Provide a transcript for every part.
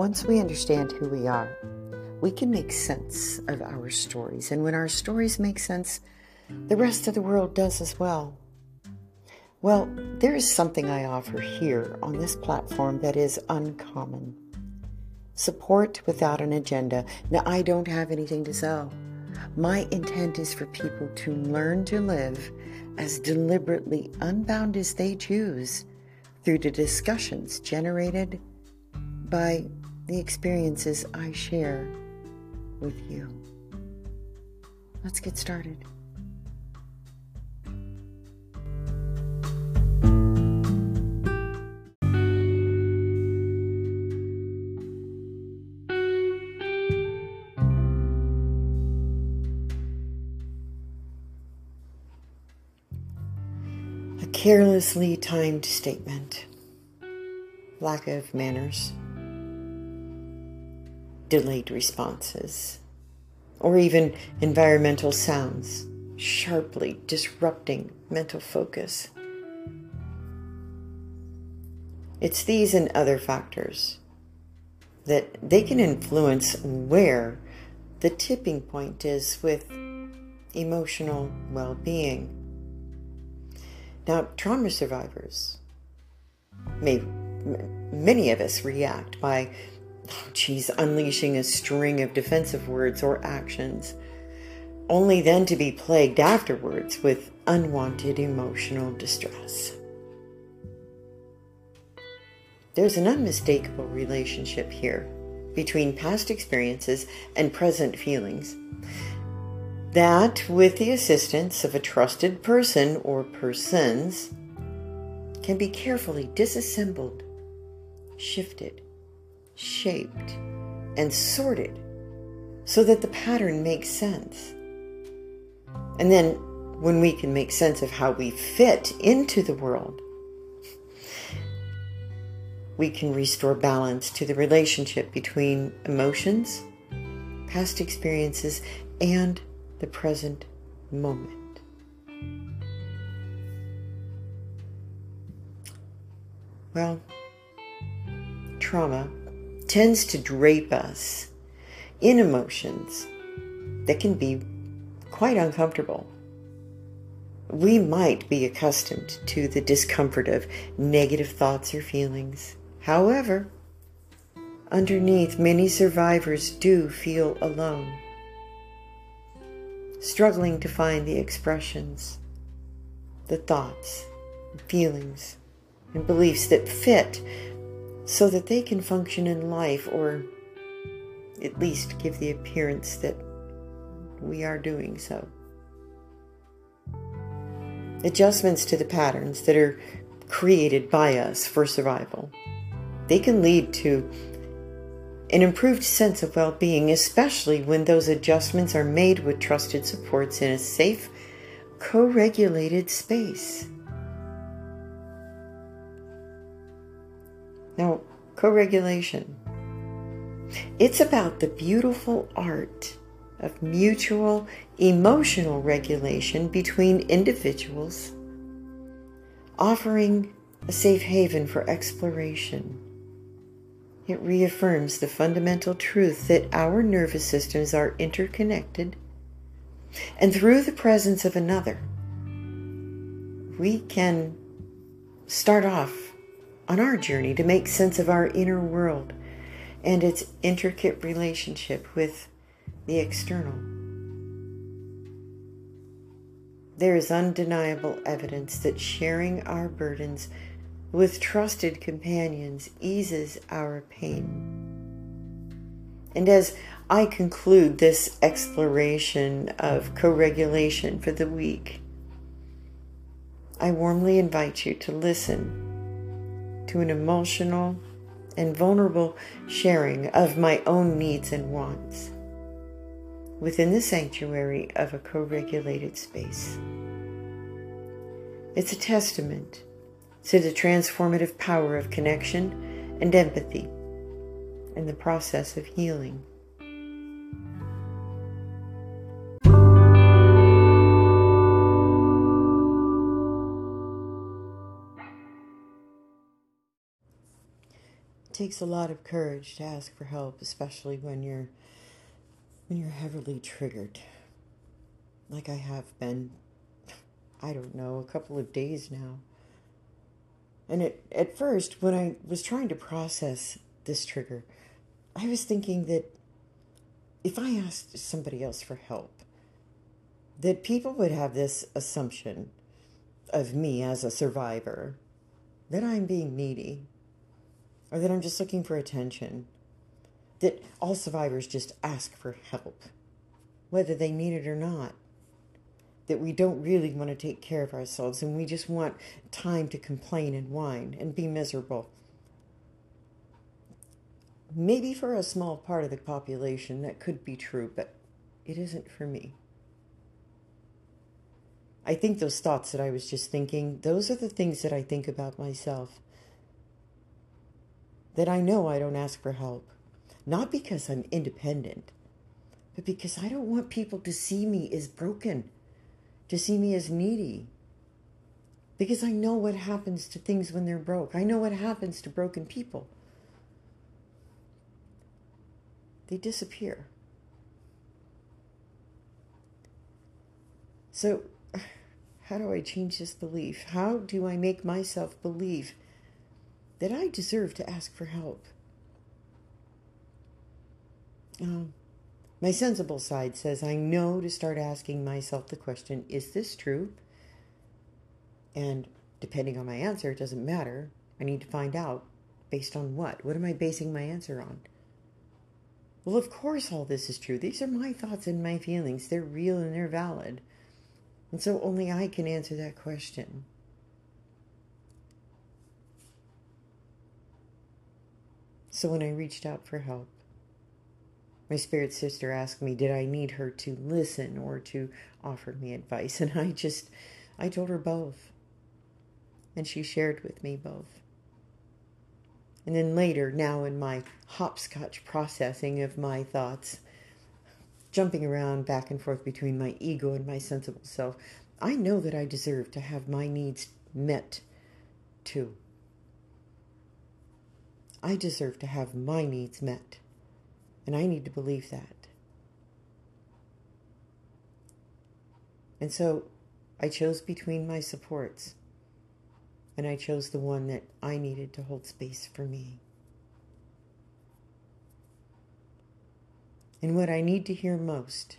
Once we understand who we are, we can make sense of our stories. And when our stories make sense, the rest of the world does as well. Well, there is something I offer here on this platform that is uncommon support without an agenda. Now, I don't have anything to sell. My intent is for people to learn to live as deliberately unbound as they choose through the discussions generated by the experiences I share with you. Let's get started. A carelessly timed statement, lack of manners delayed responses, or even environmental sounds, sharply disrupting mental focus. It's these and other factors that they can influence where the tipping point is with emotional well being. Now, trauma survivors may, many of us react by She's unleashing a string of defensive words or actions, only then to be plagued afterwards with unwanted emotional distress. There's an unmistakable relationship here between past experiences and present feelings that, with the assistance of a trusted person or persons, can be carefully disassembled, shifted, shaped, and sorted so that the pattern makes sense. And then, when we can make sense of how we fit into the world, we can restore balance to the relationship between emotions, past experiences, and the present moment. Well, trauma tends to drape us in emotions that can be quite uncomfortable. We might be accustomed to the discomfort of negative thoughts or feelings. However, underneath, many survivors do feel alone, struggling to find the expressions, the thoughts, feelings, and beliefs that fit so that they can function in life or at least give the appearance that we are doing so. Adjustments to the patterns that are created by us for survival. They can lead to an improved sense of well being, especially when those adjustments are made with trusted supports in a safe, co regulated space. Now, co regulation. It's about the beautiful art of mutual emotional regulation between individuals, offering a safe haven for exploration. It reaffirms the fundamental truth that our nervous systems are interconnected, and through the presence of another, we can start off on our journey to make sense of our inner world and its intricate relationship with the external. There is undeniable evidence that sharing our burdens with trusted companions eases our pain. And as I conclude this exploration of co regulation for the week, I warmly invite you to listen to an emotional and vulnerable sharing of my own needs and wants within the sanctuary of a co regulated space. It's a testament to the transformative power of connection and empathy in the process of healing. Takes a lot of courage to ask for help, especially when you're when you're heavily triggered. Like I have been I don't know, a couple of days now. And it, at first, when I was trying to process this trigger, I was thinking that if I asked somebody else for help, that people would have this assumption of me as a survivor that I'm being needy or that I'm just looking for attention, that all survivors just ask for help, whether they need it or not, that we don't really want to take care of ourselves and we just want time to complain and whine and be miserable. Maybe for a small part of the population that could be true, but it isn't for me. I think those thoughts that I was just thinking, those are the things that I think about myself. That I know I don't ask for help. Not because I'm independent, but because I don't want people to see me as broken, to see me as needy. Because I know what happens to things when they're broke. I know what happens to broken people. They disappear. So, how do I change this belief? How do I make myself believe that I deserve to ask for help? Um, my sensible side says I know to start asking myself the question is this true? And depending on my answer, it doesn't matter. I need to find out based on what? What am I basing my answer on? Well, of course, all this is true. These are my thoughts and my feelings. They're real and they're valid. And so only I can answer that question. So when I reached out for help, my spirit sister asked me, did I need her to listen or to offer me advice? And I just, I told her both. And she shared with me both. And then later, now in my hopscotch processing of my thoughts, jumping around back and forth between my ego and my sensible self, I know that I deserve to have my needs met too. I deserve to have my needs met. And I need to believe that. And so I chose between my supports. And I chose the one that I needed to hold space for me. And what I need to hear most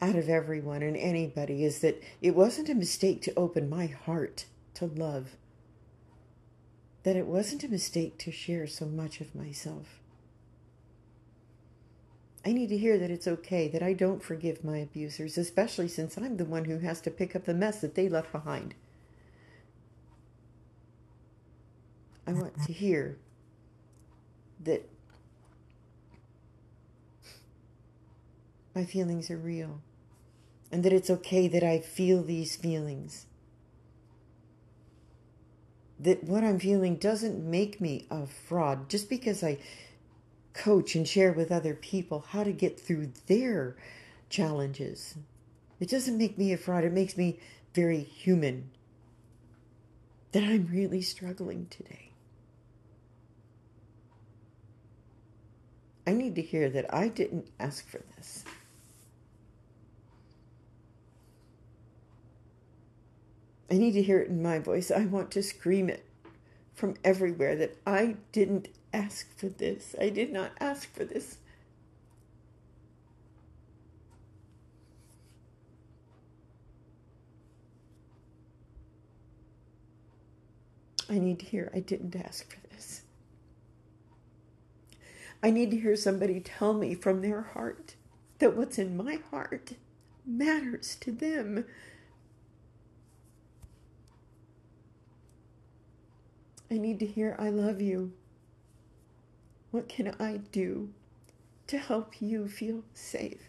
out of everyone and anybody is that it wasn't a mistake to open my heart to love, that it wasn't a mistake to share so much of myself. I need to hear that it's okay, that I don't forgive my abusers, especially since I'm the one who has to pick up the mess that they left behind. I want to hear that my feelings are real and that it's okay that I feel these feelings. That what I'm feeling doesn't make me a fraud just because I coach and share with other people how to get through their challenges. It doesn't make me a fraud, it makes me very human. That I'm really struggling today. I need to hear that I didn't ask for this. I need to hear it in my voice. I want to scream it from everywhere that I didn't ask for this. I did not ask for this. I need to hear I didn't ask for this. I need to hear somebody tell me from their heart that what's in my heart matters to them. I need to hear, I love you. What can I do to help you feel safe?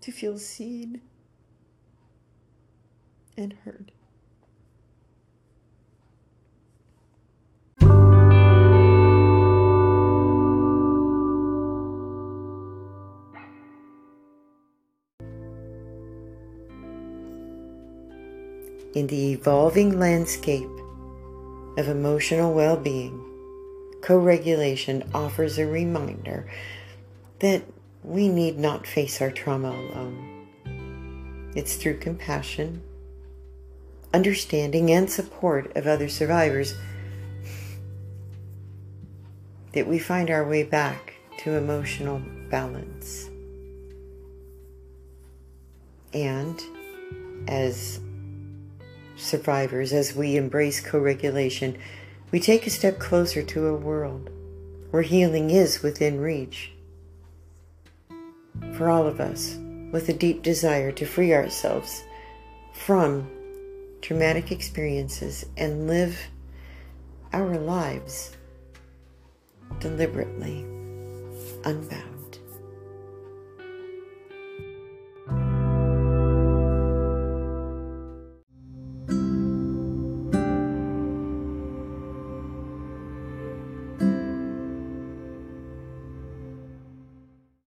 To feel seen and heard. In the evolving landscape of emotional well being, co regulation offers a reminder that we need not face our trauma alone. It's through compassion, understanding, and support of other survivors that we find our way back to emotional balance. And as survivors, as we embrace co regulation, we take a step closer to a world where healing is within reach. For all of us, with a deep desire to free ourselves from traumatic experiences and live our lives deliberately unbound.